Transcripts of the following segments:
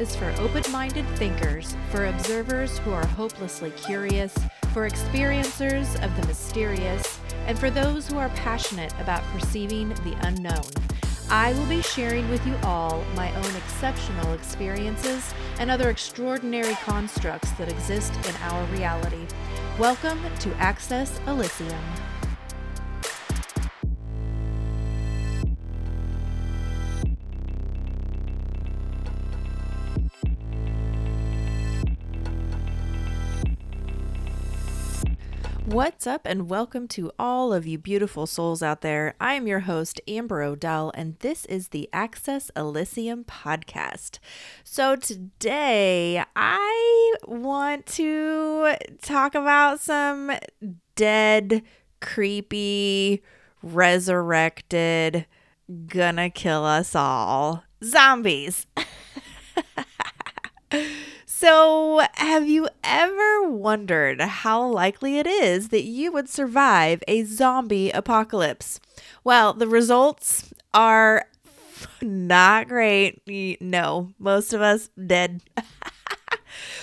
is for open minded thinkers, for observers who are hopelessly curious, for experiencers of the mysterious, and for those who are passionate about perceiving the unknown. I will be sharing with you all my own exceptional experiences and other extraordinary constructs that exist in our reality. Welcome to Access Elysium. What's up, and welcome to all of you beautiful souls out there. I am your host, Amber Odell, and this is the Access Elysium podcast. So, today I want to talk about some dead, creepy, resurrected, gonna kill us all zombies. So, have you ever wondered how likely it is that you would survive a zombie apocalypse? Well, the results are not great. No, most of us dead.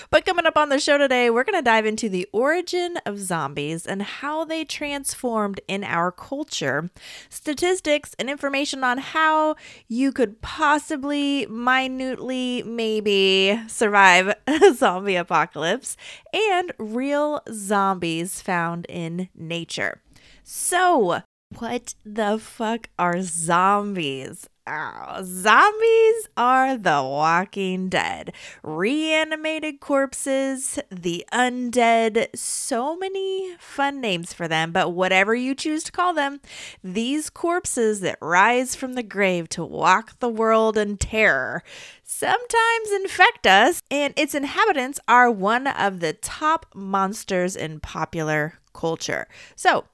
But coming up on the show today, we're going to dive into the origin of zombies and how they transformed in our culture, statistics and information on how you could possibly, minutely, maybe survive a zombie apocalypse, and real zombies found in nature. So, what the fuck are zombies? Oh, zombies are the walking dead. Reanimated corpses, the undead, so many fun names for them, but whatever you choose to call them, these corpses that rise from the grave to walk the world in terror sometimes infect us, and its inhabitants are one of the top monsters in popular culture. So,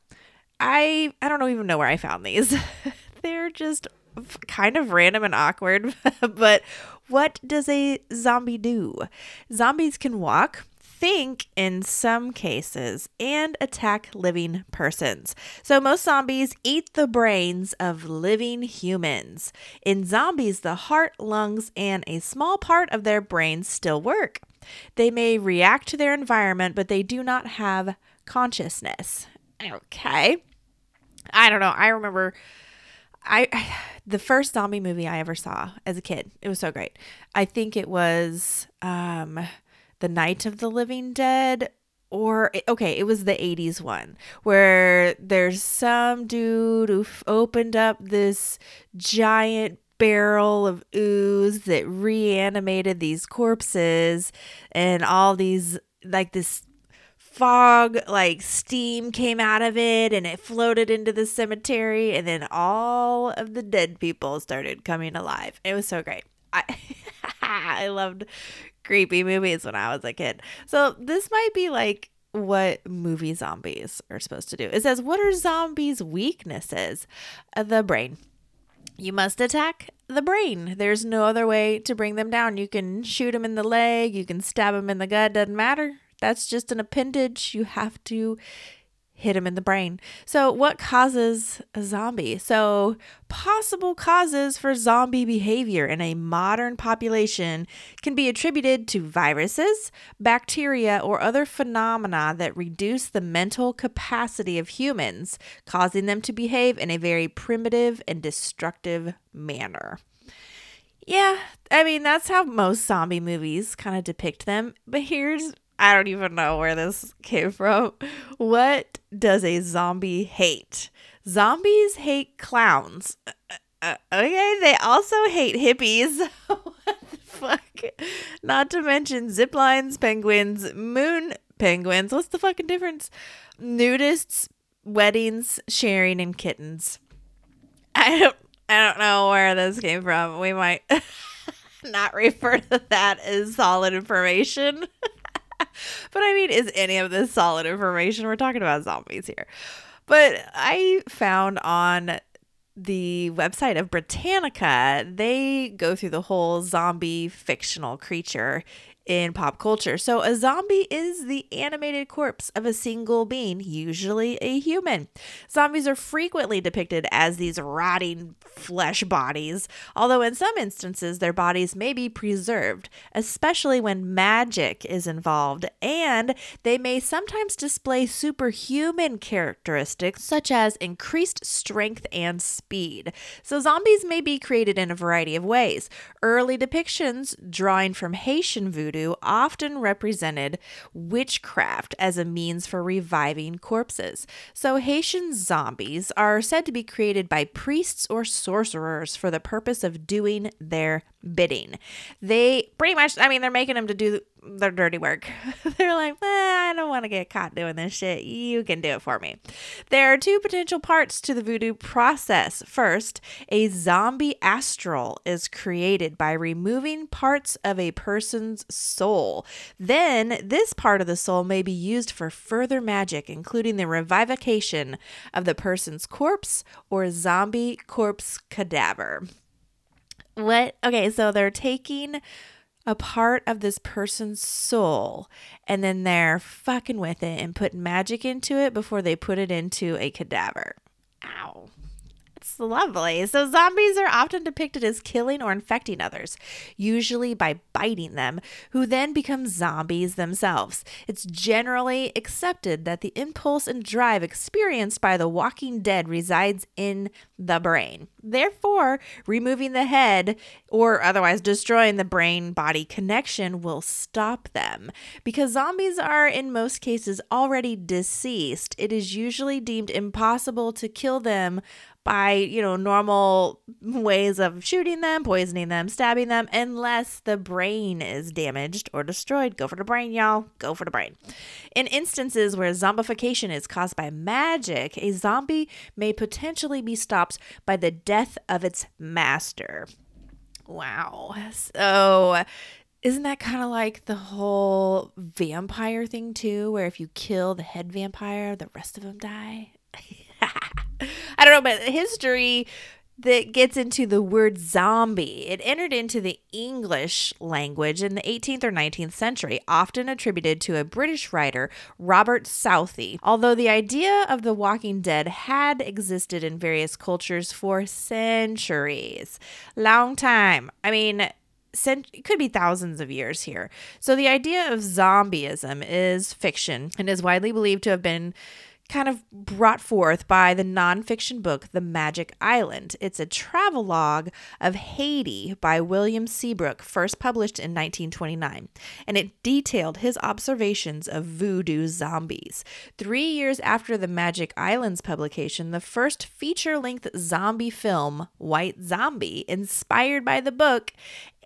I I don't even know where I found these. They're just kind of random and awkward, but what does a zombie do? Zombies can walk, think in some cases, and attack living persons. So, most zombies eat the brains of living humans. In zombies, the heart, lungs, and a small part of their brains still work. They may react to their environment, but they do not have consciousness. Okay. I don't know. I remember I the first zombie movie I ever saw as a kid. It was so great. I think it was um The Night of the Living Dead or okay, it was the 80s one where there's some dude who opened up this giant barrel of ooze that reanimated these corpses and all these like this fog like steam came out of it and it floated into the cemetery and then all of the dead people started coming alive it was so great i i loved creepy movies when i was a kid so this might be like what movie zombies are supposed to do it says what are zombies weaknesses uh, the brain you must attack the brain. There's no other way to bring them down. You can shoot them in the leg, you can stab them in the gut, doesn't matter. That's just an appendage. You have to hit him in the brain. So, what causes a zombie? So, possible causes for zombie behavior in a modern population can be attributed to viruses, bacteria, or other phenomena that reduce the mental capacity of humans, causing them to behave in a very primitive and destructive manner. Yeah, I mean, that's how most zombie movies kind of depict them. But here's I don't even know where this came from. What does a zombie hate? Zombies hate clowns. Uh, uh okay, they also hate hippies. what the fuck? Not to mention zip lines, penguins, moon penguins. What's the fucking difference? Nudists, weddings, sharing, and kittens. I don't. I don't know where this came from. We might not refer to that as solid information. but I mean, is any of this solid information? We're talking about zombies here. But I found on the website of Britannica, they go through the whole zombie fictional creature in pop culture. So, a zombie is the animated corpse of a single being, usually a human. Zombies are frequently depicted as these rotting flesh bodies, although in some instances their bodies may be preserved, especially when magic is involved, and they may sometimes display superhuman characteristics such as increased strength and speed. So, zombies may be created in a variety of ways. Early depictions, drawing from Haitian voodoo, voodoo often represented witchcraft as a means for reviving corpses. So, Haitian zombies are said to be created by priests or sorcerers for the purpose of doing their bidding. They pretty much, I mean, they're making them to do their dirty work. they're like, eh, I don't want to get caught doing this shit. You can do it for me. There are two potential parts to the voodoo process. First, a zombie astral is created by removing parts of a person's soul. Then, this part of the soul may be used for further magic, including the revivification of the person's corpse or zombie corpse cadaver. What? Okay, so they're taking a part of this person's soul and then they're fucking with it and putting magic into it before they put it into a cadaver. Ow. Lovely. So, zombies are often depicted as killing or infecting others, usually by biting them, who then become zombies themselves. It's generally accepted that the impulse and drive experienced by the walking dead resides in the brain. Therefore, removing the head or otherwise destroying the brain body connection will stop them. Because zombies are, in most cases, already deceased, it is usually deemed impossible to kill them by, you know, normal ways of shooting them, poisoning them, stabbing them, unless the brain is damaged or destroyed. Go for the brain, y'all. Go for the brain. In instances where zombification is caused by magic, a zombie may potentially be stopped by the death of its master. Wow. So isn't that kind of like the whole vampire thing too where if you kill the head vampire the rest of them die I don't know, but history that gets into the word zombie. It entered into the English language in the 18th or 19th century, often attributed to a British writer, Robert Southey. Although the idea of the walking dead had existed in various cultures for centuries. Long time. I mean, cent- it could be thousands of years here. So the idea of zombieism is fiction and is widely believed to have been kind of brought forth by the nonfiction book The Magic Island. It's a travelogue of Haiti by William Seabrook, first published in 1929, and it detailed his observations of voodoo zombies. Three years after The Magic Island's publication, the first feature length zombie film, White Zombie, inspired by the book,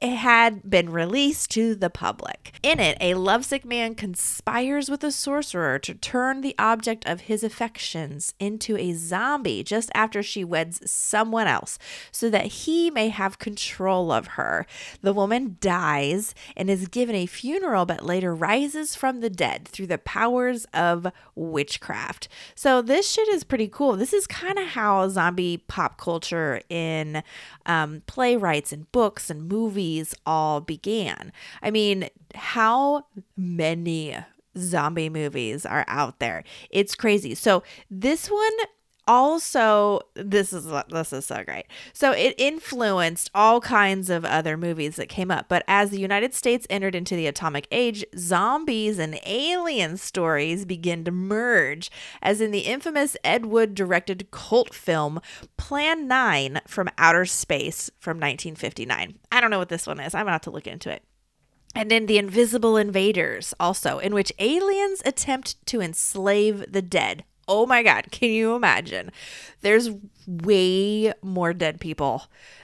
it had been released to the public. In it, a lovesick man conspires with a sorcerer to turn the object of his affections into a zombie just after she weds someone else so that he may have control of her. The woman dies and is given a funeral, but later rises from the dead through the powers of witchcraft. So, this shit is pretty cool. This is kind of how zombie pop culture in um, playwrights and books and movies all began. I mean, how many zombie movies are out there? It's crazy. So, this one also this is this is so great. So it influenced all kinds of other movies that came up. But as the United States entered into the atomic age, zombies and alien stories began to merge, as in the infamous Ed Wood directed cult film Plan 9 from Outer Space from 1959. I don't know what this one is. I'm going to to look into it. And then The Invisible Invaders, also, in which aliens attempt to enslave the dead oh my God, can you imagine? There's way more dead people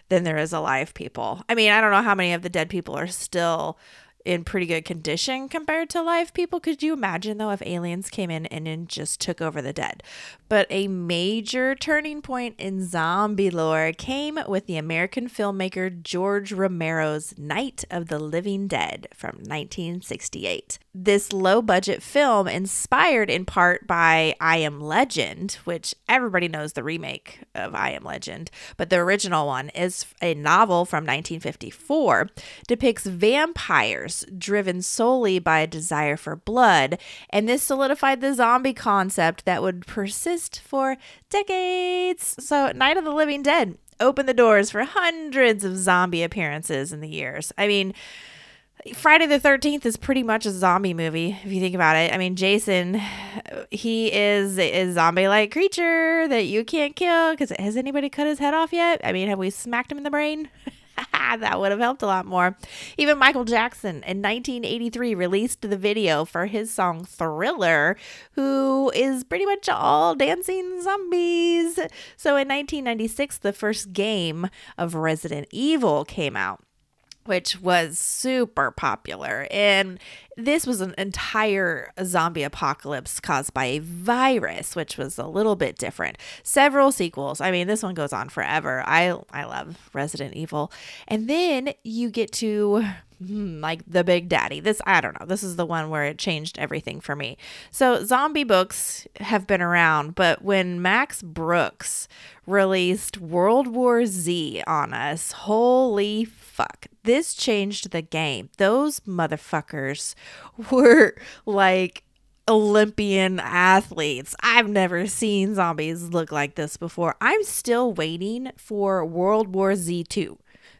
than there is alive people. I mean, I don't know how many of the dead people are still in pretty good condition compared to live people. Could you imagine though if aliens came in and then just took over the dead? But a major turning point in zombie lore came with the American filmmaker George Romero's Night of the Living Dead from 1968. This low budget film, inspired in part by I Am Legend, which everybody knows the remake of I Am Legend, but the original one is a novel from 1954, depicts vampires force driven solely by a desire for blood, and this solidified the zombie concept that would persist for decades. So, Night of the Living Dead opened the doors for hundreds of zombie appearances in the years. I mean, Friday the 13th is pretty much a zombie movie if you think about it. I mean, Jason, he is a zombie like creature that you can't kill cuz has anybody cut his head off yet? I mean, have we smacked him in the brain? that would have helped a lot more. Even Michael Jackson in 1983 released the video for his song Thriller, who is pretty much all dancing zombies. So in 1996, the first game of Resident Evil came out which was super popular. And this was an entire zombie apocalypse caused by a virus, which was a little bit different. Several sequels. I mean, this one goes on forever. I I love Resident Evil. And then you get to hmm, like the big daddy. This I don't know. This is the one where it changed everything for me. So zombie books have been around, but when Max Brooks released World War Z on us, holy fuck. This changed the game. Those motherfuckers were like Olympian athletes. I've never seen zombies look like this before. I'm still waiting for World War Z2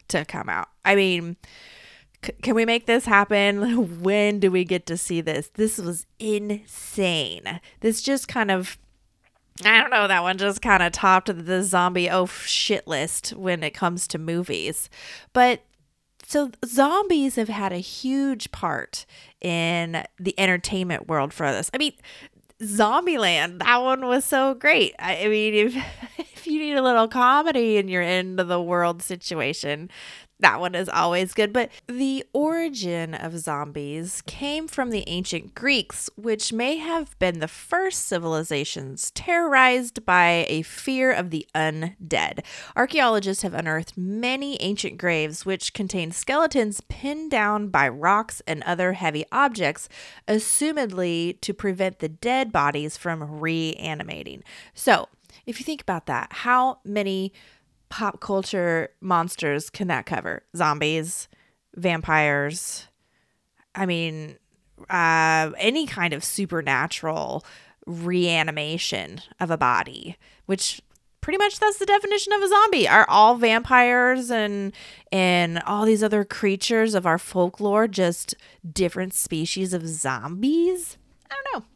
to come out. I mean, can we make this happen? When do we get to see this? This was insane. This just kind of I don't know, that one just kind of topped the zombie oh shit list when it comes to movies. But so zombies have had a huge part in the entertainment world for this. I mean, Zombieland, that one was so great. I, I mean, if if you need a little comedy in your end of the world situation, that one is always good. But the origin of zombies came from the ancient Greeks, which may have been the first civilizations terrorized by a fear of the undead. Archaeologists have unearthed many ancient graves which contain skeletons pinned down by rocks and other heavy objects, assumedly to prevent the dead bodies from reanimating. So, if you think about that, how many pop culture monsters can that cover? Zombies, vampires. I mean, uh, any kind of supernatural reanimation of a body, which pretty much that's the definition of a zombie. Are all vampires and and all these other creatures of our folklore just different species of zombies? I don't know.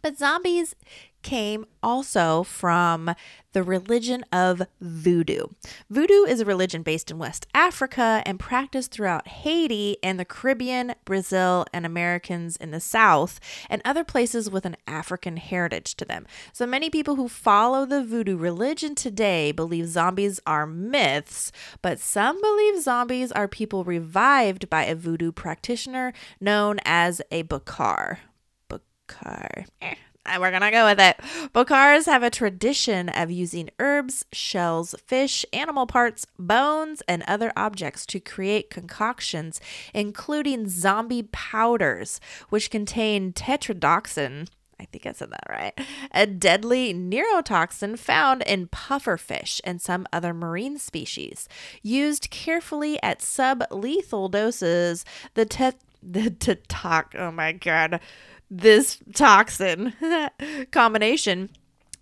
But zombies came also from the religion of voodoo. Voodoo is a religion based in West Africa and practiced throughout Haiti and the Caribbean, Brazil, and Americans in the South, and other places with an African heritage to them. So many people who follow the voodoo religion today believe zombies are myths, but some believe zombies are people revived by a voodoo practitioner known as a Bokar. Bokar. Eh. We're gonna go with it. Bokars have a tradition of using herbs, shells, fish, animal parts, bones, and other objects to create concoctions, including zombie powders, which contain tetrodotoxin. I think I said that right. A deadly neurotoxin found in pufferfish and some other marine species. Used carefully at sublethal doses, the tet the tetok oh my god this toxin combination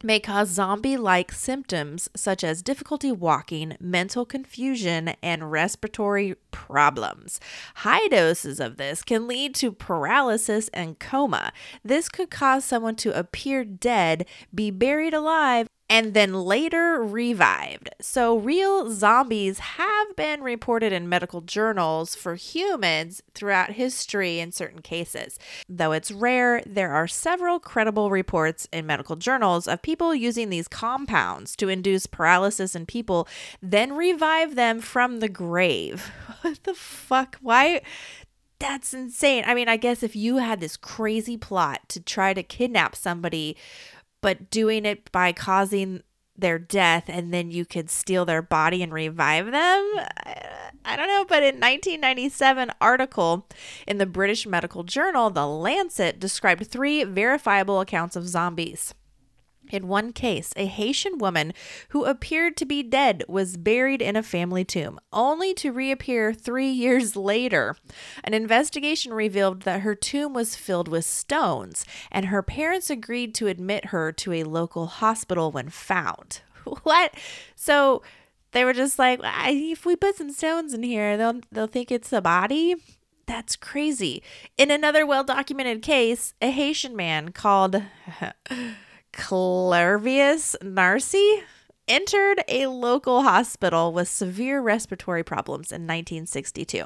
may cause zombie like symptoms such as difficulty walking, mental confusion, and respiratory problems. High doses of this can lead to paralysis and coma. This could cause someone to appear dead, be buried alive, and then later revived. So, real zombies have been reported in medical journals for humans throughout history in certain cases. Though it's rare, there are several credible reports in medical journals of people using these compounds to induce paralysis in people, then revive them from the grave. What the fuck? Why? That's insane. I mean, I guess if you had this crazy plot to try to kidnap somebody but doing it by causing their death and then you could steal their body and revive them. I don't know, but in 1997 article in the British medical journal The Lancet described three verifiable accounts of zombies. In one case, a Haitian woman who appeared to be dead was buried in a family tomb, only to reappear three years later. An investigation revealed that her tomb was filled with stones, and her parents agreed to admit her to a local hospital when found. What? So they were just like, if we put some stones in here, they'll they'll think it's a body. That's crazy. In another well documented case, a Haitian man called Clairvius Narcy entered a local hospital with severe respiratory problems in 1962.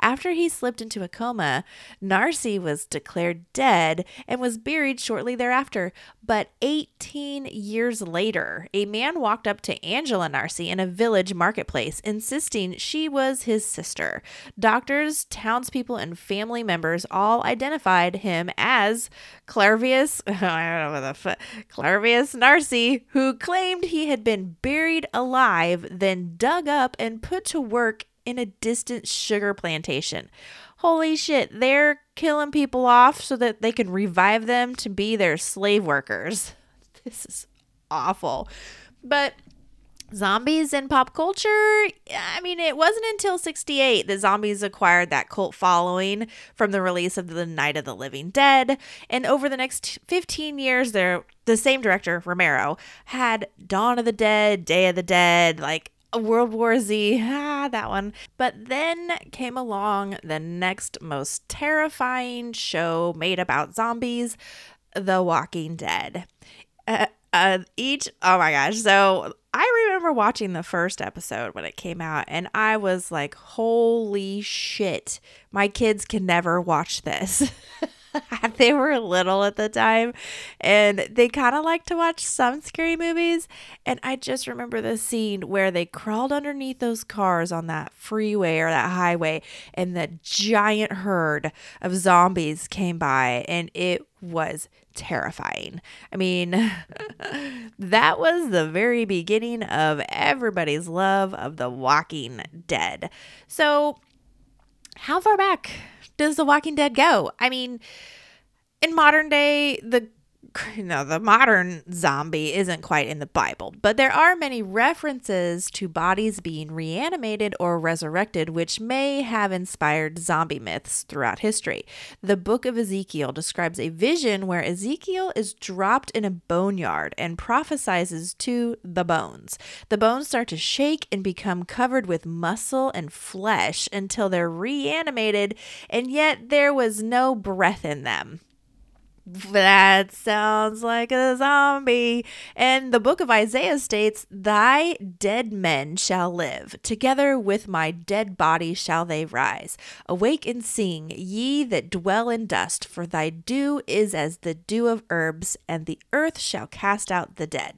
After he slipped into a coma, Narcy was declared dead and was buried shortly thereafter. But 18 years later, a man walked up to Angela Narcy in a village marketplace, insisting she was his sister. Doctors, townspeople, and family members all identified him as Clairvius, I don't know what the Clairvius Narcy, who claimed he had been buried alive, then dug up and put to work in a distant sugar plantation. Holy shit, they're killing people off so that they can revive them to be their slave workers. This is awful. But zombies in pop culture, I mean, it wasn't until 68 that zombies acquired that cult following from the release of The Night of the Living Dead. And over the next 15 years, there the same director, Romero, had Dawn of the Dead, Day of the Dead, like World War Z, ah, that one. But then came along the next most terrifying show made about zombies, The Walking Dead. Uh, uh, each, oh my gosh. So I remember watching the first episode when it came out, and I was like, holy shit, my kids can never watch this. they were little at the time and they kind of like to watch some scary movies. And I just remember the scene where they crawled underneath those cars on that freeway or that highway, and the giant herd of zombies came by, and it was terrifying. I mean, that was the very beginning of everybody's love of The Walking Dead. So, how far back does The Walking Dead go? I mean, in modern day, the know, the modern zombie isn't quite in the Bible, but there are many references to bodies being reanimated or resurrected, which may have inspired zombie myths throughout history. The book of Ezekiel describes a vision where Ezekiel is dropped in a boneyard and prophesies to the bones. The bones start to shake and become covered with muscle and flesh until they're reanimated, and yet there was no breath in them. That sounds like a zombie. And the book of Isaiah states, Thy dead men shall live, together with my dead body shall they rise. Awake and sing, ye that dwell in dust, for thy dew is as the dew of herbs, and the earth shall cast out the dead.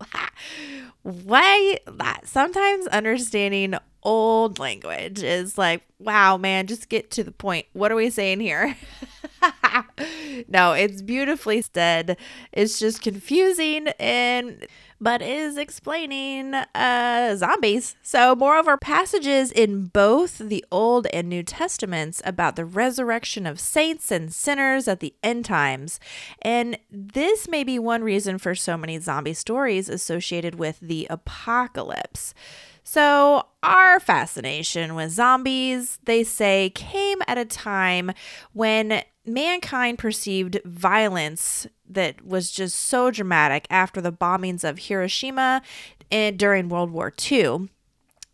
Why that? Sometimes understanding old language is like, wow, man, just get to the point. What are we saying here? no, it's beautifully said. It's just confusing and but is explaining uh, zombies. So, moreover, passages in both the Old and New Testaments about the resurrection of saints and sinners at the end times. And this may be one reason for so many zombie stories associated with the apocalypse. So, our fascination with zombies, they say, came at a time when mankind perceived violence that was just so dramatic after the bombings of Hiroshima and during World War II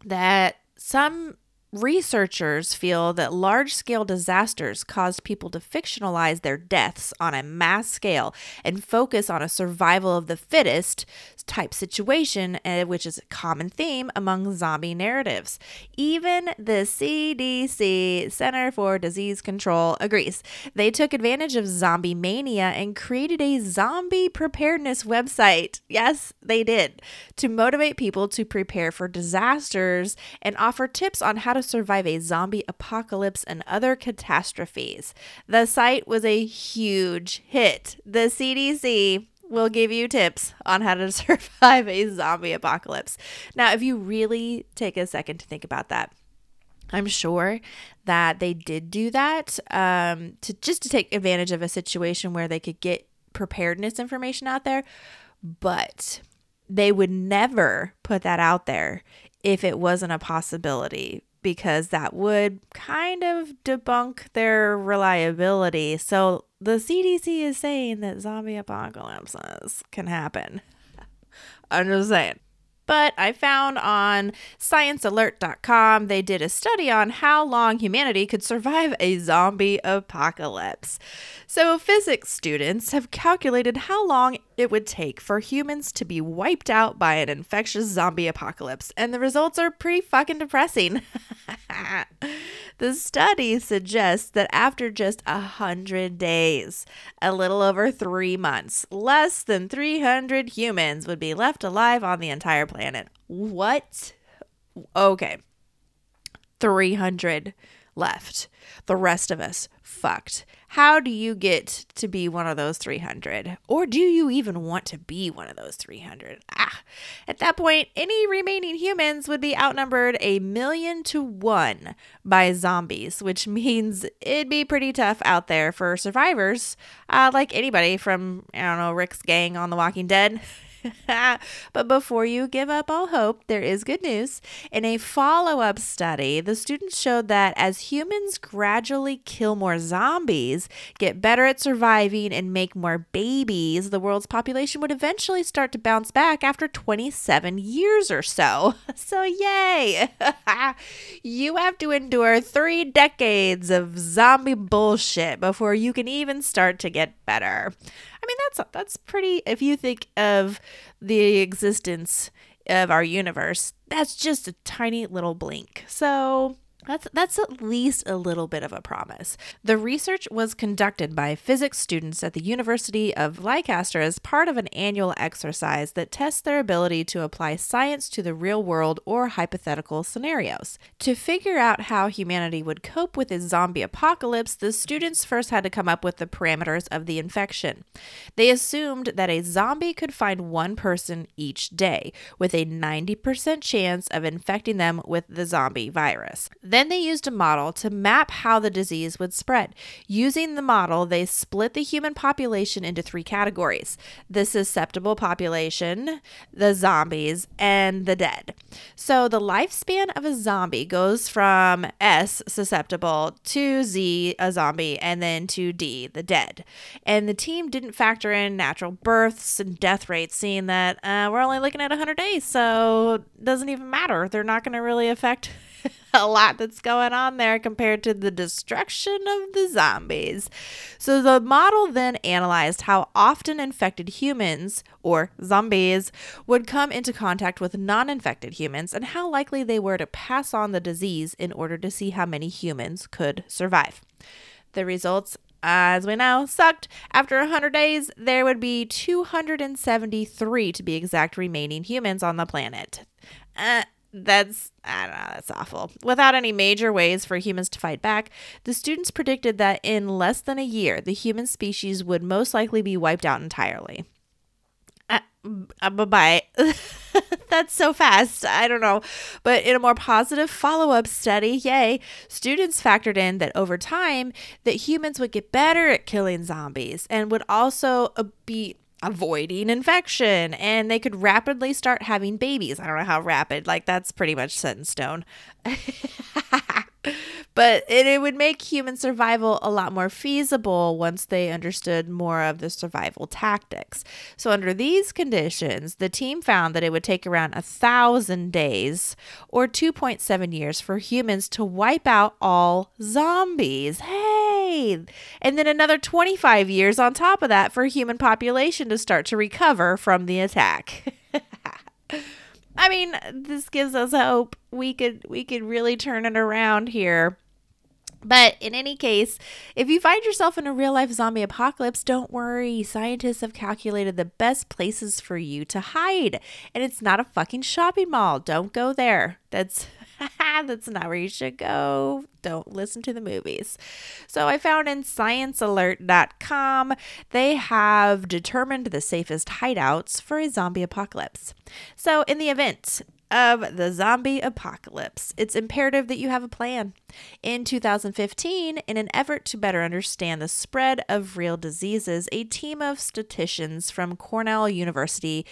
that some researchers feel that large scale disasters caused people to fictionalize their deaths on a mass scale and focus on a survival of the fittest type situation, eh, which is a common theme among zombie narratives. Even the CDC, Center for Disease Control, agrees. They took advantage of zombie mania and created a zombie preparedness website. Yes, they did. To motivate people to prepare for disasters and offer tips on how to survive a zombie apocalypse and other catastrophes. The site was a huge hit. The CDC will give you tips on how to survive a zombie apocalypse. Now, if you really take a second to think about that, I'm sure that they did do that um, to just to take advantage of a situation where they could get preparedness information out there, but they would never put that out there if it wasn't a possibility because that would kind of debunk their reliability. So the CDC is saying that zombie apocalypses can happen. I'm just saying. But I found on sciencealert.com they did a study on how long humanity could survive a zombie apocalypse. So, physics students have calculated how long it would take for humans to be wiped out by an infectious zombie apocalypse, and the results are pretty fucking depressing. the study suggests that after just a hundred days, a little over three months, less than 300 humans would be left alive on the entire planet. What? Okay. 300 left. The rest of us fucked. How do you get to be one of those 300? Or do you even want to be one of those 300? Ah, at that point, any remaining humans would be outnumbered a million to one by zombies, which means it'd be pretty tough out there for survivors, uh, like anybody from, I don't know, Rick's gang on The Walking Dead. but before you give up all hope, there is good news. In a follow up study, the students showed that as humans gradually kill more zombies, get better at surviving, and make more babies, the world's population would eventually start to bounce back after 27 years or so. So, yay! you have to endure three decades of zombie bullshit before you can even start to get better. I mean, that's that's pretty. If you think of the existence of our universe, that's just a tiny little blink. So that's that's at least a little bit of a promise. The research was conducted by physics students at the University of Leicester as part of an annual exercise that tests their ability to apply science to the real world or hypothetical scenarios. To figure out how humanity would cope with a zombie apocalypse, the students first had to come up with the parameters of the infection. They assumed that a zombie could find one person each day, with a 90% chance of infecting them with the zombie virus. Then they used a model to map how the disease would spread. Using the model, they split the human population into three categories the susceptible population, the zombies, and the dead. So the lifespan of a zombie goes from S, susceptible, to Z, a zombie, and then to D, the dead. And the team didn't factor in natural births and death rates, seeing that uh, we're only looking at 100 days, so it doesn't even matter. They're not going to really affect a lot that's going on there compared to the destruction of the zombies. So the model then analyzed how often infected humans or zombies would come into contact with non infected humans and how likely they were to pass on the disease in order to see how many humans could survive. The results as we know, sucked. After 100 days, there would be 273 to be exact remaining humans on the planet. Uh, that's I don't know, that's awful. Without any major ways for humans to fight back, the students predicted that in less than a year, the human species would most likely be wiped out entirely. Uh, uh, bye bye. That's so fast. I don't know. But in a more positive follow up study, yay, students factored in that over time, that humans would get better at killing zombies and would also uh, be avoiding infection and they could rapidly start having babies. I don't know how rapid, like that's pretty much set in stone. but it, it, would make human survival a lot more feasible once they understood more of the survival tactics. So, under these conditions, the team found that it would take around a thousand days or 2.7 years for humans to wipe out all zombies. Hey! And then another 25 years on top of that for human population to start to recover from the attack. I mean, this gives us hope. We could we could really turn it around here. But in any case, if you find yourself in a real life zombie apocalypse, don't worry. Scientists have calculated the best places for you to hide. And it's not a fucking shopping mall. Don't go there. That's that's not where you should go. Don't listen to the movies. So I found in sciencealert.com they have determined the safest hideouts for a zombie apocalypse. So in the event of the zombie apocalypse. It's imperative that you have a plan. In 2015, in an effort to better understand the spread of real diseases, a team of statisticians from Cornell University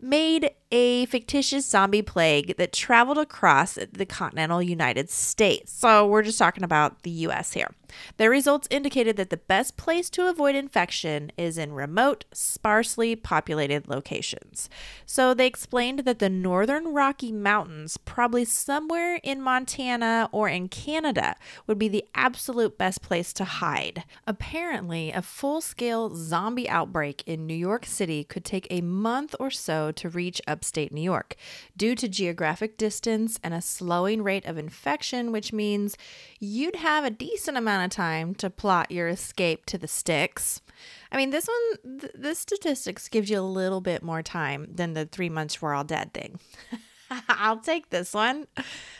made a fictitious zombie plague that traveled across the continental United States. So, we're just talking about the US here. Their results indicated that the best place to avoid infection is in remote, sparsely populated locations. So, they explained that the northern Rocky Mountains, probably somewhere in Montana or in Canada, would be the absolute best place to hide. Apparently, a full scale zombie outbreak in New York City could take a month or so to reach upstate New York due to geographic distance and a slowing rate of infection, which means you'd have a decent amount of time to plot your escape to the sticks. I mean, this one, th- this statistics gives you a little bit more time than the three months we're all dead thing. I'll take this one.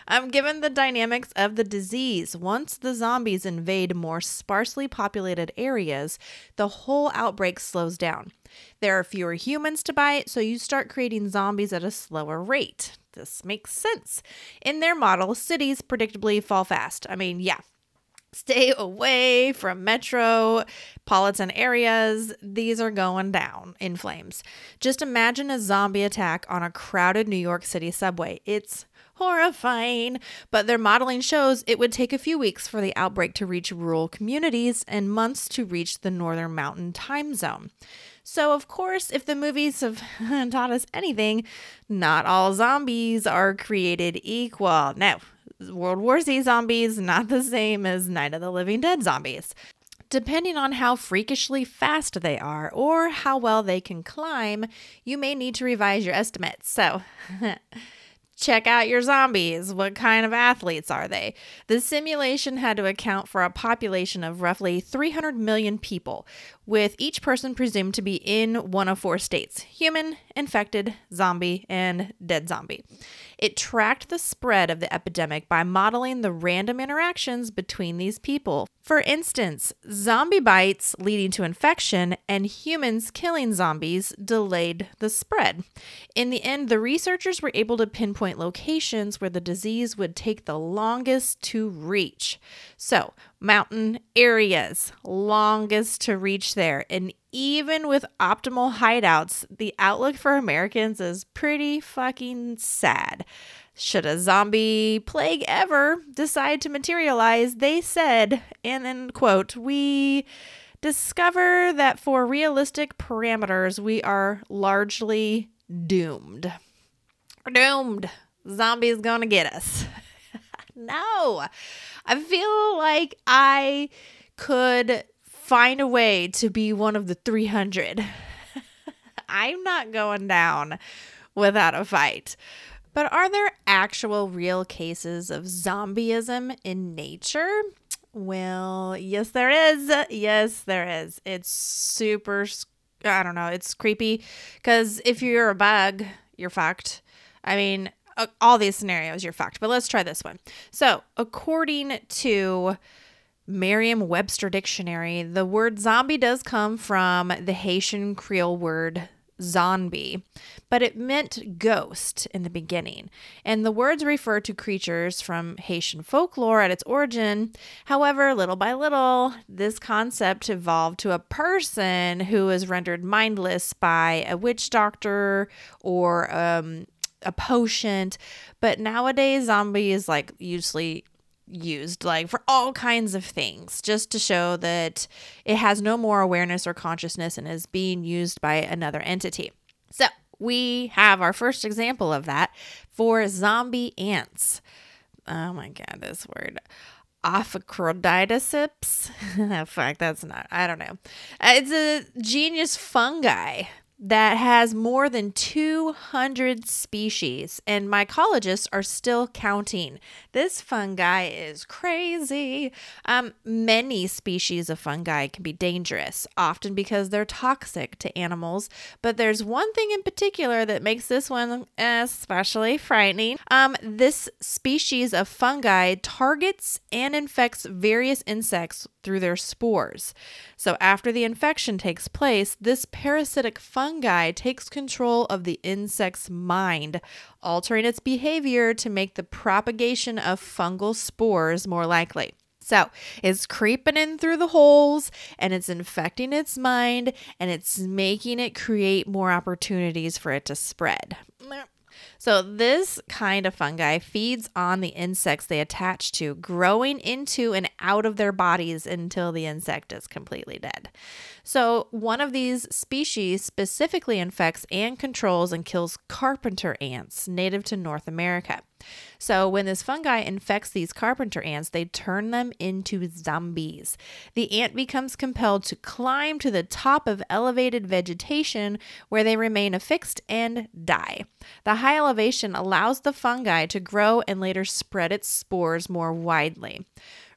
I'm given the dynamics of the disease. Once the zombies invade more sparsely populated areas, the whole outbreak slows down. There are fewer humans to bite, so you start creating zombies at a slower rate. This makes sense. In their model, cities predictably fall fast. I mean, yeah, Stay away from metropolitan areas. These are going down in flames. Just imagine a zombie attack on a crowded New York City subway. It's horrifying, but their modeling shows it would take a few weeks for the outbreak to reach rural communities and months to reach the northern mountain time zone. So, of course, if the movies have taught us anything, not all zombies are created equal. No, World War Z zombies not the same as Night of the Living Dead zombies. Depending on how freakishly fast they are or how well they can climb, you may need to revise your estimates. So, check out your zombies. What kind of athletes are they? The simulation had to account for a population of roughly 300 million people, with each person presumed to be in one of four states human, infected, zombie, and dead zombie. It tracked the spread of the epidemic by modeling the random interactions between these people. For instance, zombie bites leading to infection and humans killing zombies delayed the spread. In the end, the researchers were able to pinpoint locations where the disease would take the longest to reach. So, mountain areas, longest to reach there. And even with optimal hideouts, the outlook for Americans is pretty fucking sad. Should a zombie plague ever decide to materialize, they said, and then quote, we discover that for realistic parameters, we are largely doomed. We're doomed. Zombie's gonna get us. no. I feel like I could find a way to be one of the 300. I'm not going down without a fight. But are there actual real cases of zombieism in nature? Well, yes, there is. Yes, there is. It's super, I don't know, it's creepy because if you're a bug, you're fucked. I mean, uh, all these scenarios, you're fucked. But let's try this one. So, according to Merriam Webster Dictionary, the word zombie does come from the Haitian Creole word zombie, but it meant ghost in the beginning. And the words refer to creatures from Haitian folklore at its origin. However, little by little, this concept evolved to a person who is rendered mindless by a witch doctor or um, a potion. But nowadays, zombie is like usually used like for all kinds of things just to show that it has no more awareness or consciousness and is being used by another entity. So, we have our first example of that for zombie ants. Oh my god, this word. Ophicrodidicips. Fuck, that's not, I don't know. Uh, it's a genius fungi that has more than 200 species, and mycologists are still counting. This fungi is crazy. Um, many species of fungi can be dangerous, often because they're toxic to animals, but there's one thing in particular that makes this one especially frightening. Um, this species of fungi targets and infects various insects through their spores. So, after the infection takes place, this parasitic fungi takes control of the insect's mind, altering its behavior to make the propagation of fungal spores more likely. So it's creeping in through the holes and it's infecting its mind and it's making it create more opportunities for it to spread. So, this kind of fungi feeds on the insects they attach to, growing into and out of their bodies until the insect is completely dead. So, one of these species specifically infects and controls and kills carpenter ants native to North America. So, when this fungi infects these carpenter ants, they turn them into zombies. The ant becomes compelled to climb to the top of elevated vegetation where they remain affixed and die. The high elevation allows the fungi to grow and later spread its spores more widely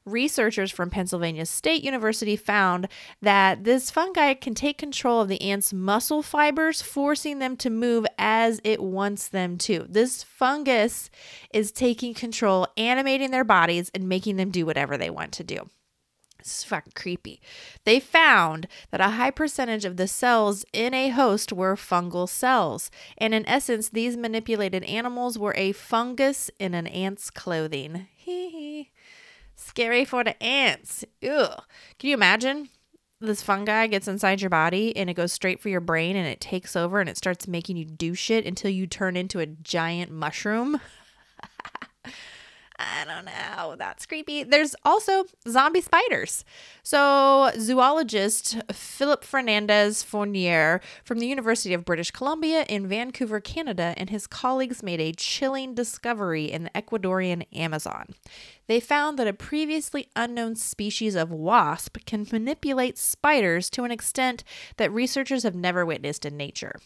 researchers from Pennsylvania State University found that this fungi can take control of the ant's muscle fibers, forcing them to move as it wants them to. This fungus is taking control, animating their bodies, and making them do whatever they want to do. It's fucking creepy. They found that a high percentage of the cells in a host were fungal cells. And in essence, these manipulated animals were a fungus in an ant's clothing. Hee hee. Scary for the ants. Ugh. Can you imagine? This fungi gets inside your body and it goes straight for your brain and it takes over and it starts making you do shit until you turn into a giant mushroom. I don't know. That's creepy. There's also zombie spiders. So, zoologist Philip Fernandez Fournier from the University of British Columbia in Vancouver, Canada, and his colleagues made a chilling discovery in the Ecuadorian Amazon. They found that a previously unknown species of wasp can manipulate spiders to an extent that researchers have never witnessed in nature.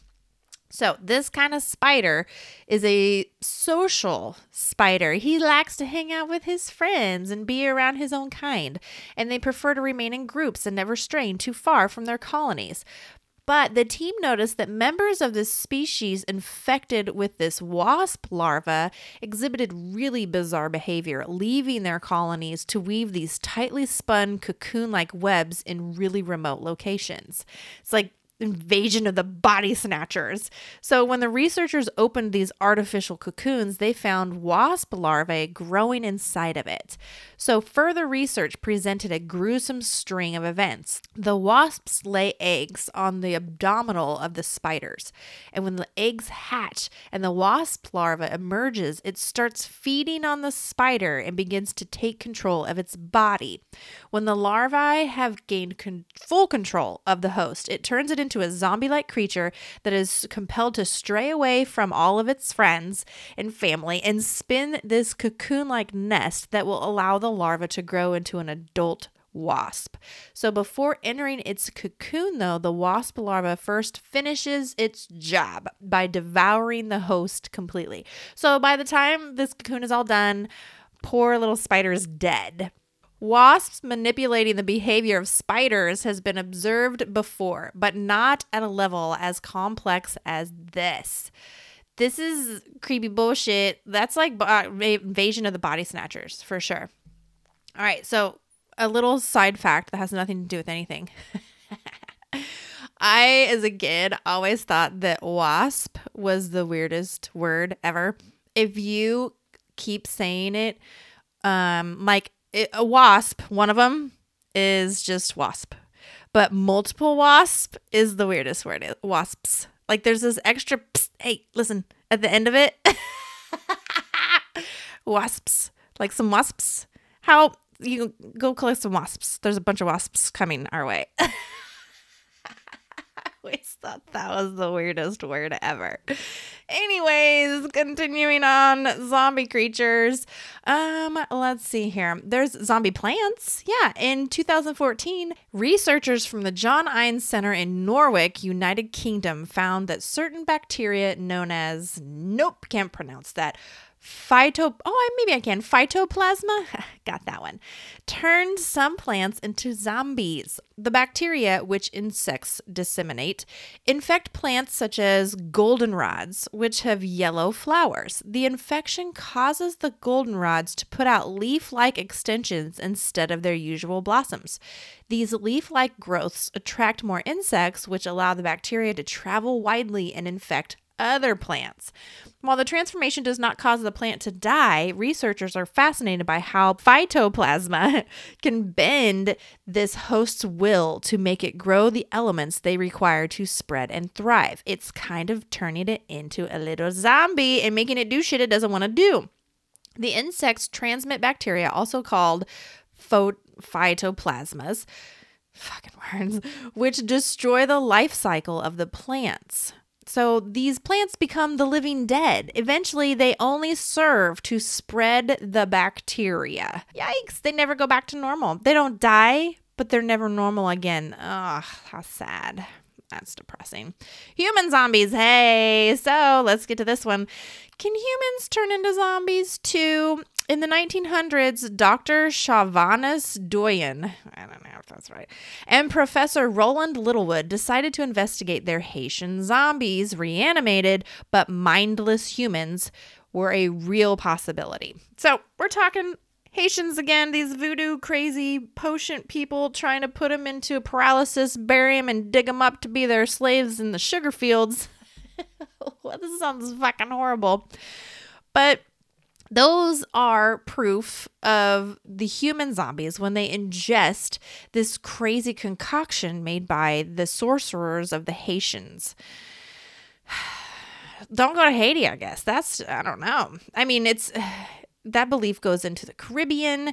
So, this kind of spider is a social spider. He likes to hang out with his friends and be around his own kind, and they prefer to remain in groups and never strain too far from their colonies. But the team noticed that members of this species infected with this wasp larva exhibited really bizarre behavior, leaving their colonies to weave these tightly spun cocoon like webs in really remote locations. It's like invasion of the body snatchers. So, when the researchers opened these artificial cocoons, they found wasp larvae growing inside of it. So, further research presented a gruesome string of events. The wasps lay eggs on the abdominal of the spiders, and when the eggs hatch and the wasp larva emerges, it starts feeding on the spider and begins to take control of its body. When the larvae have gained con- full control of the host, it turns it into into a zombie like creature that is compelled to stray away from all of its friends and family and spin this cocoon like nest that will allow the larva to grow into an adult wasp. So before entering its cocoon, though, the wasp larva first finishes its job by devouring the host completely. So by the time this cocoon is all done, poor little spider is dead. Wasps manipulating the behavior of spiders has been observed before, but not at a level as complex as this. This is creepy bullshit. That's like uh, invasion of the body snatchers for sure. All right, so a little side fact that has nothing to do with anything. I, as a kid, always thought that wasp was the weirdest word ever. If you keep saying it, um, like it, a wasp, one of them is just wasp. But multiple wasp is the weirdest word. Wasps. Like there's this extra psst, hey, listen, at the end of it. wasps. Like some wasps. How you go collect some wasps. There's a bunch of wasps coming our way. always thought that was the weirdest word ever. Anyways, continuing on zombie creatures. Um, let's see here. There's zombie plants. Yeah, in 2014, researchers from the John Innes Center in Norwich, United Kingdom, found that certain bacteria known as nope, can't pronounce that phyto oh maybe I can phytoplasma got that one turns some plants into zombies. The bacteria which insects disseminate infect plants such as goldenrods which have yellow flowers. The infection causes the goldenrods to put out leaf-like extensions instead of their usual blossoms. These leaf-like growths attract more insects which allow the bacteria to travel widely and infect other plants. While the transformation does not cause the plant to die, researchers are fascinated by how phytoplasma can bend this host's will to make it grow the elements they require to spread and thrive. It's kind of turning it into a little zombie and making it do shit it doesn't want to do. The insects transmit bacteria, also called phytoplasmas, fucking words, which destroy the life cycle of the plants. So these plants become the living dead. Eventually, they only serve to spread the bacteria. Yikes, they never go back to normal. They don't die, but they're never normal again. Ugh, how sad. That's depressing. Human zombies. Hey, so let's get to this one. Can humans turn into zombies too? In the 1900s, Dr. Chavannes Douyon, I don't know if that's right, and Professor Roland Littlewood decided to investigate their Haitian zombies, reanimated but mindless humans, were a real possibility. So we're talking Haitians again, these voodoo crazy potion people trying to put them into paralysis, bury them, and dig them up to be their slaves in the sugar fields. well, this sounds fucking horrible. But those are proof of the human zombies when they ingest this crazy concoction made by the sorcerers of the Haitians. Don't go to Haiti, I guess. That's, I don't know. I mean, it's that belief goes into the Caribbean,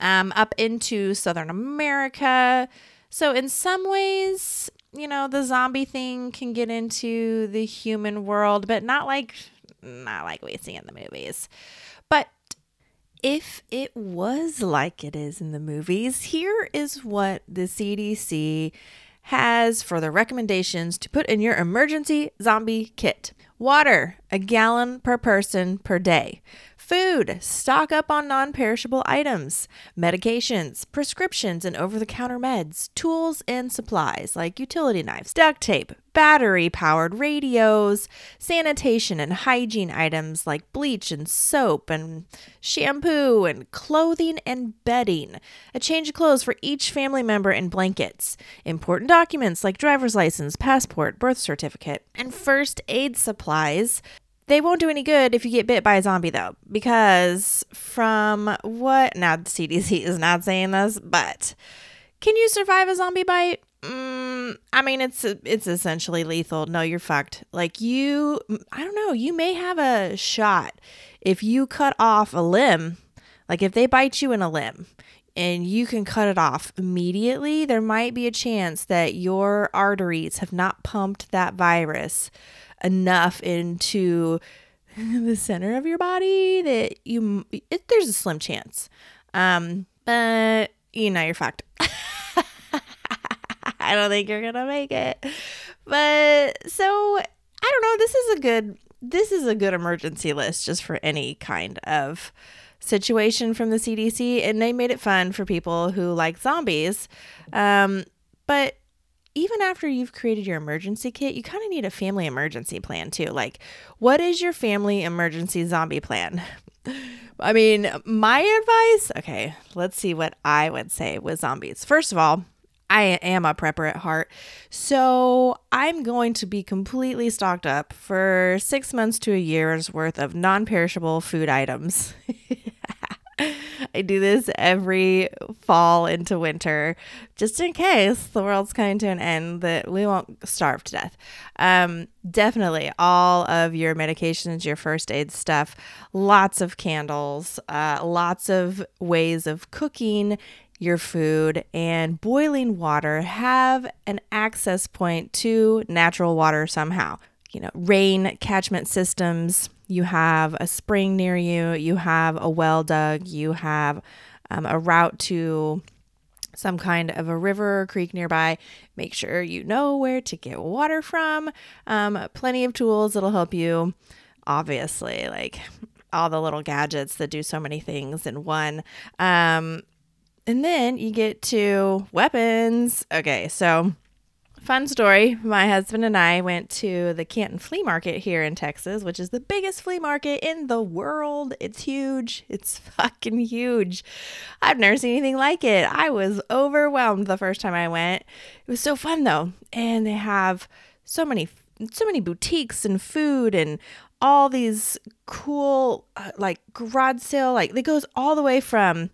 um, up into Southern America. So, in some ways, you know, the zombie thing can get into the human world, but not like not like we see in the movies. If it was like it is in the movies, here is what the CDC has for the recommendations to put in your emergency zombie kit. Water, a gallon per person per day. Food, stock up on non perishable items. Medications, prescriptions and over the counter meds. Tools and supplies like utility knives, duct tape, battery powered radios, sanitation and hygiene items like bleach and soap and shampoo and clothing and bedding, a change of clothes for each family member and blankets, important documents like driver's license, passport, birth certificate, and first aid supplies they won't do any good if you get bit by a zombie, though, because from what now the CDC is not saying this, but can you survive a zombie bite? Mm, I mean, it's it's essentially lethal. No, you're fucked. Like you, I don't know. You may have a shot if you cut off a limb. Like if they bite you in a limb, and you can cut it off immediately, there might be a chance that your arteries have not pumped that virus enough into the center of your body that you it, there's a slim chance. Um, but you know you're fucked. I don't think you're gonna make it. But so I don't know. This is a good this is a good emergency list just for any kind of situation from the CDC, and they made it fun for people who like zombies. Um, but even after you've created your emergency kit, you kind of need a family emergency plan too. Like, what is your family emergency zombie plan? I mean, my advice, okay, let's see what I would say with zombies. First of all, I am a prepper at heart. So I'm going to be completely stocked up for six months to a year's worth of non perishable food items. I do this every fall into winter, just in case the world's coming to an end that we won't starve to death. Um, definitely all of your medications, your first aid stuff, lots of candles, uh, lots of ways of cooking your food, and boiling water. Have an access point to natural water somehow. You know, rain catchment systems you have a spring near you, you have a well dug, you have um, a route to some kind of a river or creek nearby. Make sure you know where to get water from. Um, plenty of tools that'll help you. Obviously, like all the little gadgets that do so many things in one. Um, and then you get to weapons. Okay, so fun story. My husband and I went to the Canton Flea Market here in Texas, which is the biggest flea market in the world. It's huge. It's fucking huge. I've never seen anything like it. I was overwhelmed the first time I went. It was so fun though. And they have so many so many boutiques and food and all these cool uh, like garage sale like it goes all the way from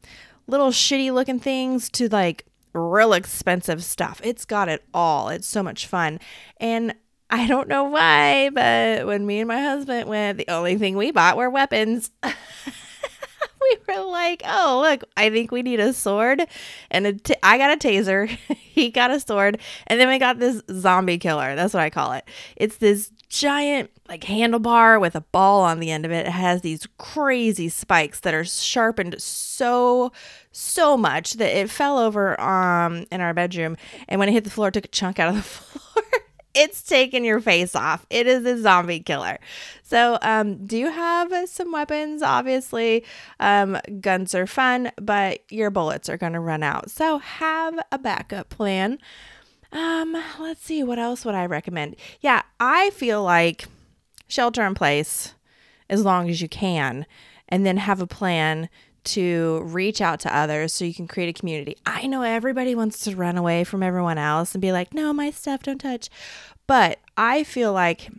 little shitty looking things to like real expensive stuff. It's got it all. It's so much fun. And I don't know why, but when me and my husband went, the only thing we bought were weapons. we were like, oh, look, I think we need a sword. And a t- I got a taser. he got a sword. And then we got this zombie killer. That's what I call it. It's this giant, like, handlebar with a ball on the end of it. It has these crazy spikes that are sharpened so, so much that it fell over um in our bedroom. And when it hit the floor, it took a chunk out of the floor it's taking your face off. It is a zombie killer. So, um, do you have some weapons? Obviously, um, guns are fun, but your bullets are going to run out. So, have a backup plan. Um, let's see, what else would I recommend? Yeah, I feel like shelter in place as long as you can, and then have a plan to reach out to others so you can create a community. I know everybody wants to run away from everyone else and be like, no, my stuff don't touch. But I feel like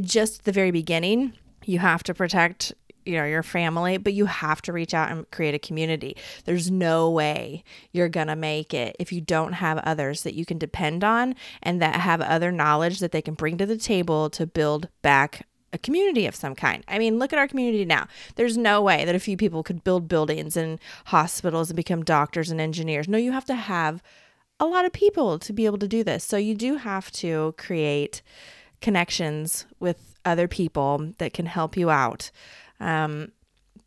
just the very beginning, you have to protect you know your family but you have to reach out and create a community there's no way you're going to make it if you don't have others that you can depend on and that have other knowledge that they can bring to the table to build back a community of some kind. I mean, look at our community now. There's no way that a few people could build buildings and hospitals and become doctors and engineers. No, you have to have a lot of people to be able to do this. So you do have to create connections with other people that can help you out. Um,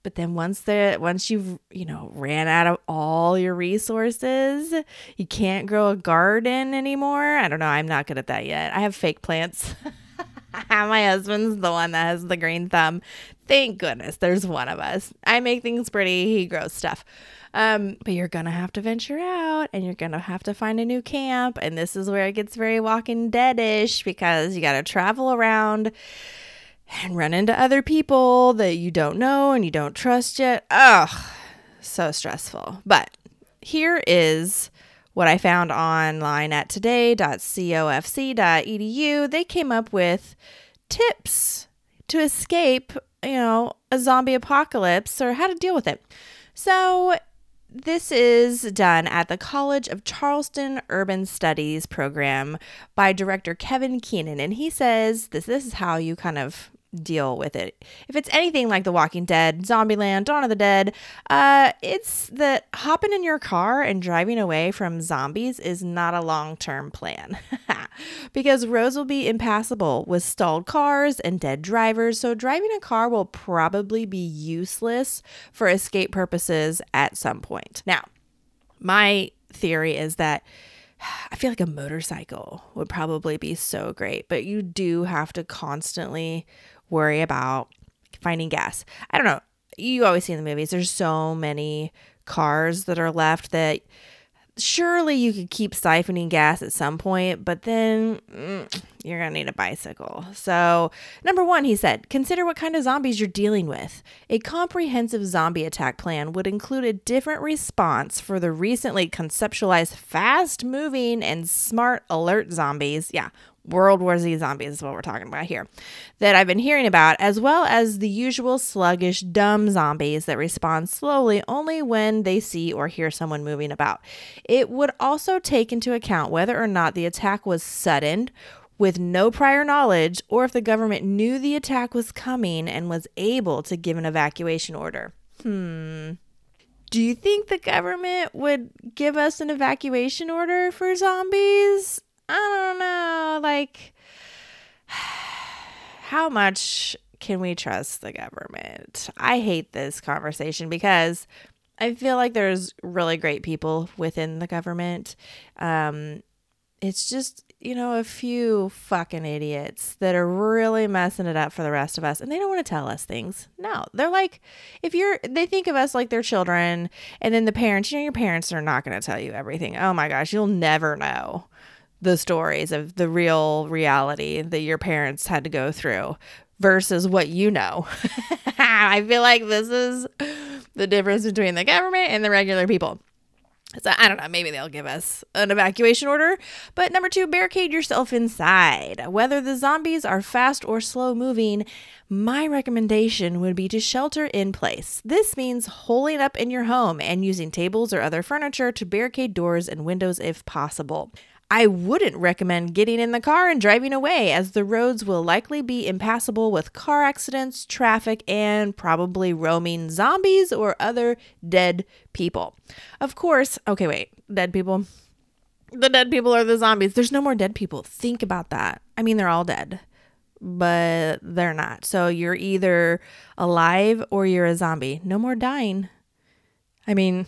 but then once the once you've you know ran out of all your resources, you can't grow a garden anymore. I don't know. I'm not good at that yet. I have fake plants. My husband's the one that has the green thumb. Thank goodness there's one of us. I make things pretty, he grows stuff. Um, but you're gonna have to venture out and you're gonna have to find a new camp. And this is where it gets very walking dead ish because you gotta travel around and run into other people that you don't know and you don't trust yet. Ugh, so stressful. But here is what I found online at today.cofc.edu, they came up with tips to escape, you know, a zombie apocalypse or how to deal with it. So, this is done at the College of Charleston Urban Studies program by director Kevin Keenan. And he says this, this is how you kind of deal with it. If it's anything like The Walking Dead, Zombieland, Dawn of the Dead, uh, it's that hopping in your car and driving away from zombies is not a long term plan. because roads will be impassable with stalled cars and dead drivers, so driving a car will probably be useless for escape purposes at some point. Now, my theory is that I feel like a motorcycle would probably be so great, but you do have to constantly worry about finding gas. I don't know. You always see in the movies, there's so many cars that are left that surely you could keep siphoning gas at some point, but then mm, you're going to need a bicycle. So, number one, he said, consider what kind of zombies you're dealing with. A comprehensive zombie attack plan would include a different response for the recently conceptualized fast moving and smart alert zombies. Yeah, World War Z zombies is what we're talking about here, that I've been hearing about, as well as the usual sluggish, dumb zombies that respond slowly only when they see or hear someone moving about. It would also take into account whether or not the attack was sudden, with no prior knowledge, or if the government knew the attack was coming and was able to give an evacuation order. Hmm. Do you think the government would give us an evacuation order for zombies? I don't know. Like, how much can we trust the government? I hate this conversation because I feel like there's really great people within the government. Um, It's just, you know, a few fucking idiots that are really messing it up for the rest of us. And they don't want to tell us things. No, they're like, if you're, they think of us like their children. And then the parents, you know, your parents are not going to tell you everything. Oh my gosh, you'll never know the stories of the real reality that your parents had to go through versus what you know. I feel like this is the difference between the government and the regular people. So I don't know, maybe they'll give us an evacuation order. But number two, barricade yourself inside. Whether the zombies are fast or slow moving, my recommendation would be to shelter in place. This means holing up in your home and using tables or other furniture to barricade doors and windows if possible. I wouldn't recommend getting in the car and driving away, as the roads will likely be impassable with car accidents, traffic, and probably roaming zombies or other dead people. Of course, okay, wait, dead people. The dead people are the zombies. There's no more dead people. Think about that. I mean, they're all dead, but they're not. So you're either alive or you're a zombie. No more dying. I mean,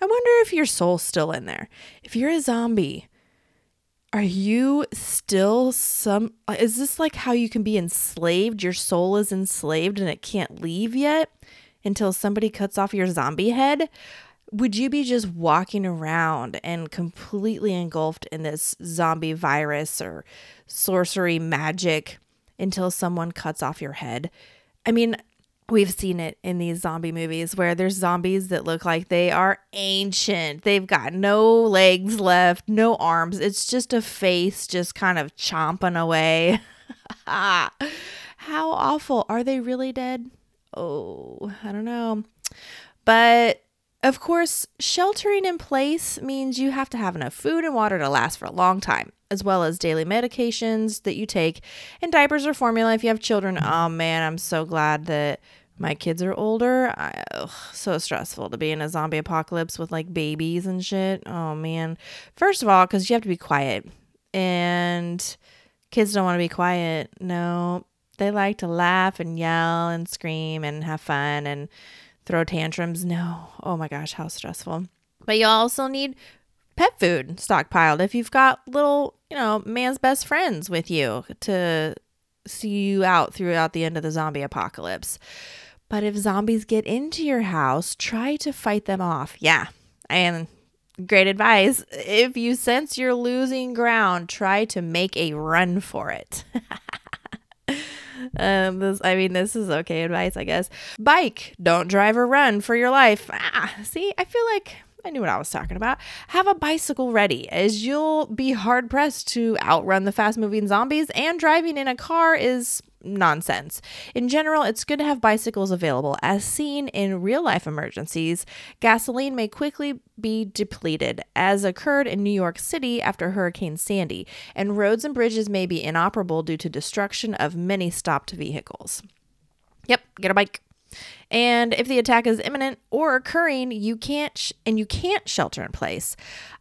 I wonder if your soul's still in there. If you're a zombie, are you still some is this like how you can be enslaved? Your soul is enslaved and it can't leave yet until somebody cuts off your zombie head? Would you be just walking around and completely engulfed in this zombie virus or sorcery magic until someone cuts off your head? I mean We've seen it in these zombie movies where there's zombies that look like they are ancient. They've got no legs left, no arms. It's just a face just kind of chomping away. How awful. Are they really dead? Oh, I don't know. But of course, sheltering in place means you have to have enough food and water to last for a long time, as well as daily medications that you take and diapers or formula if you have children. Oh man, I'm so glad that my kids are older. I, ugh, so stressful to be in a zombie apocalypse with like babies and shit. Oh man. First of all, because you have to be quiet, and kids don't want to be quiet. No, they like to laugh and yell and scream and have fun and throw tantrums. No. Oh my gosh, how stressful. But you also need pet food stockpiled if you've got little, you know, man's best friends with you to see you out throughout the end of the zombie apocalypse. But if zombies get into your house, try to fight them off. Yeah. And great advice. If you sense you're losing ground, try to make a run for it. Um, this, I mean, this is okay advice, I guess. Bike, don't drive or run for your life. Ah, see, I feel like I knew what I was talking about. Have a bicycle ready, as you'll be hard pressed to outrun the fast moving zombies, and driving in a car is nonsense. In general, it's good to have bicycles available. As seen in real life emergencies, gasoline may quickly be depleted, as occurred in New York City after Hurricane Sandy, and roads and bridges may be inoperable due to destruction of many stopped vehicles. Yep, get a bike. And if the attack is imminent or occurring, you can't sh- and you can't shelter in place.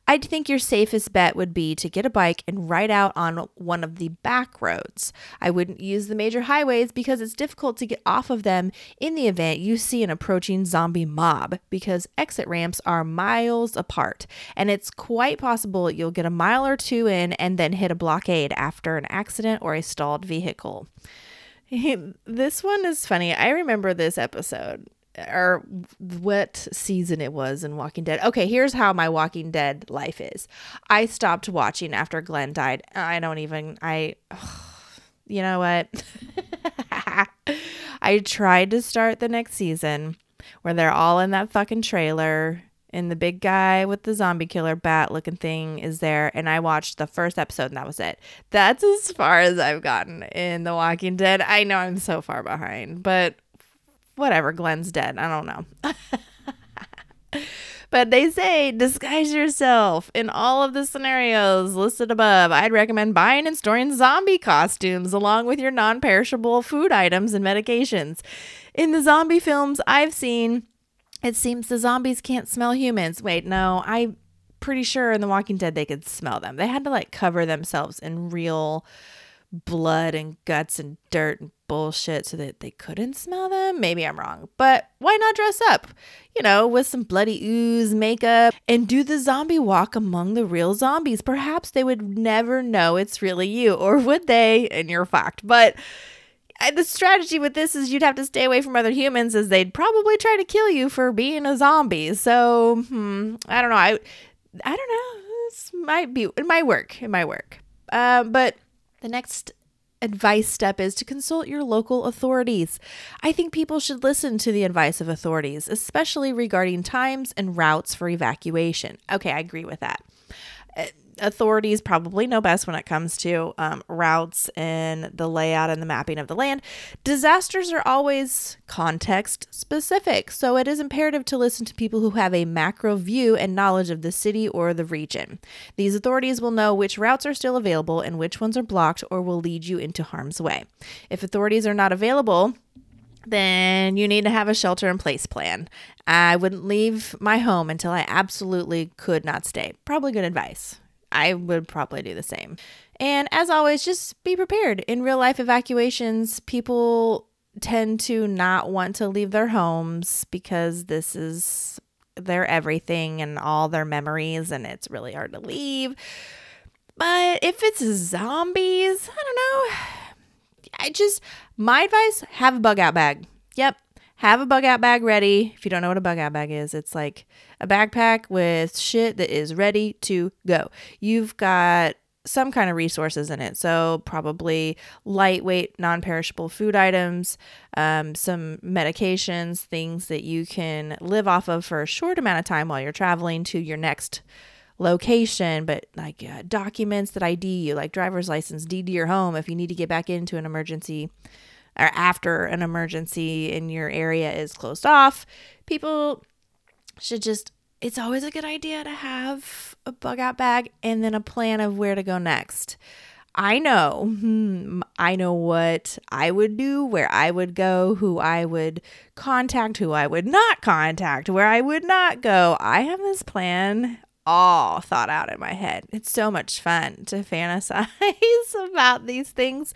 I'd think your safest bet would be to get a bike and ride out on one of the back roads. I wouldn't use the major highways because it's difficult to get off of them in the event you see an approaching zombie mob because exit ramps are miles apart and it's quite possible you'll get a mile or two in and then hit a blockade after an accident or a stalled vehicle. this one is funny. I remember this episode or what season it was in Walking Dead. Okay, here's how my Walking Dead life is. I stopped watching after Glenn died. I don't even I you know what? I tried to start the next season where they're all in that fucking trailer and the big guy with the zombie killer bat looking thing is there and i watched the first episode and that was it. That's as far as i've gotten in the walking dead. I know i'm so far behind but whatever glenn's dead. I don't know. But they say disguise yourself in all of the scenarios listed above. I'd recommend buying and storing zombie costumes along with your non-perishable food items and medications. In the zombie films i've seen it seems the zombies can't smell humans. Wait, no, I'm pretty sure in The Walking Dead they could smell them. They had to like cover themselves in real blood and guts and dirt and bullshit so that they couldn't smell them. Maybe I'm wrong, but why not dress up, you know, with some bloody ooze, makeup, and do the zombie walk among the real zombies? Perhaps they would never know it's really you, or would they? And you're fucked. But the strategy with this is you'd have to stay away from other humans as they'd probably try to kill you for being a zombie. So, hmm, I don't know. I I don't know. This might be it might work. It might work. Uh, but the next advice step is to consult your local authorities. I think people should listen to the advice of authorities, especially regarding times and routes for evacuation. Okay, I agree with that. Authorities probably know best when it comes to um, routes and the layout and the mapping of the land. Disasters are always context specific, so it is imperative to listen to people who have a macro view and knowledge of the city or the region. These authorities will know which routes are still available and which ones are blocked or will lead you into harm's way. If authorities are not available, then you need to have a shelter in place plan. I wouldn't leave my home until I absolutely could not stay. Probably good advice. I would probably do the same. And as always, just be prepared. In real life evacuations, people tend to not want to leave their homes because this is their everything and all their memories, and it's really hard to leave. But if it's zombies, I don't know. I just, my advice have a bug out bag. Yep. Have a bug out bag ready. If you don't know what a bug out bag is, it's like a backpack with shit that is ready to go. You've got some kind of resources in it. So, probably lightweight, non perishable food items, um, some medications, things that you can live off of for a short amount of time while you're traveling to your next location, but like uh, documents that ID you, like driver's license, deed to your home if you need to get back into an emergency or after an emergency in your area is closed off, people should just it's always a good idea to have a bug out bag and then a plan of where to go next. I know, hmm, I know what I would do, where I would go, who I would contact, who I would not contact, where I would not go. I have this plan all thought out in my head. It's so much fun to fantasize about these things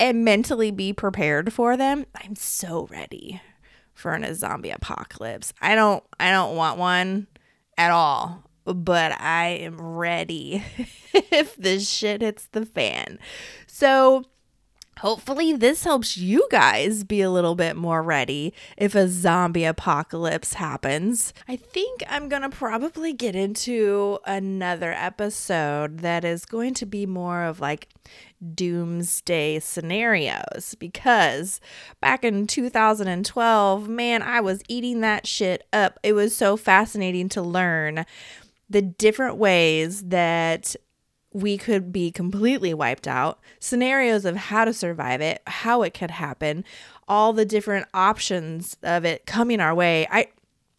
and mentally be prepared for them, I'm so ready for a zombie apocalypse. I don't I don't want one at all, but I am ready if this shit hits the fan. So Hopefully, this helps you guys be a little bit more ready if a zombie apocalypse happens. I think I'm going to probably get into another episode that is going to be more of like doomsday scenarios because back in 2012, man, I was eating that shit up. It was so fascinating to learn the different ways that we could be completely wiped out, scenarios of how to survive it, how it could happen, all the different options of it coming our way. I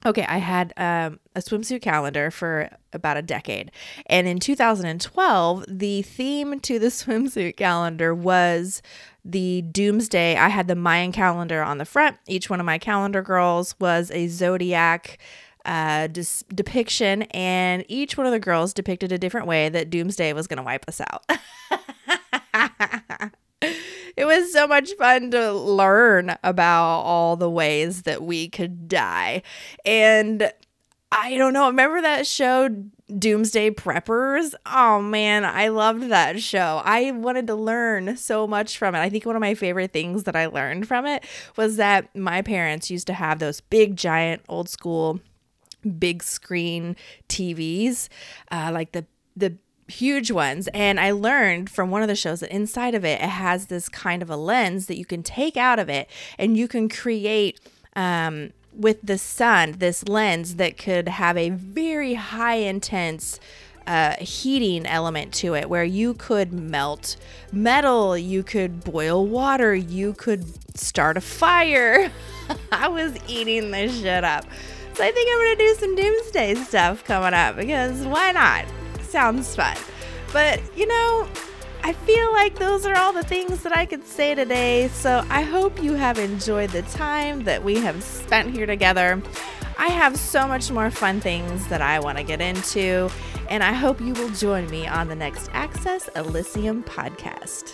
okay, I had um, a swimsuit calendar for about a decade. And in 2012, the theme to the swimsuit calendar was the doomsday. I had the Mayan calendar on the front. Each one of my calendar girls was a zodiac uh, dis- depiction, and each one of the girls depicted a different way that Doomsday was going to wipe us out. it was so much fun to learn about all the ways that we could die. And I don't know, remember that show Doomsday Preppers? Oh man, I loved that show. I wanted to learn so much from it. I think one of my favorite things that I learned from it was that my parents used to have those big, giant, old school big screen TVs, uh, like the the huge ones. And I learned from one of the shows that inside of it, it has this kind of a lens that you can take out of it, and you can create. Um, with the sun, this lens that could have a very high intense uh, heating element to it where you could melt metal, you could boil water, you could start a fire. I was eating this shit up. So I think I'm to do some doomsday stuff coming up because why not? Sounds fun. But, you know, I feel like those are all the things that I could say today. So I hope you have enjoyed the time that we have spent here together. I have so much more fun things that I want to get into, and I hope you will join me on the next Access Elysium podcast.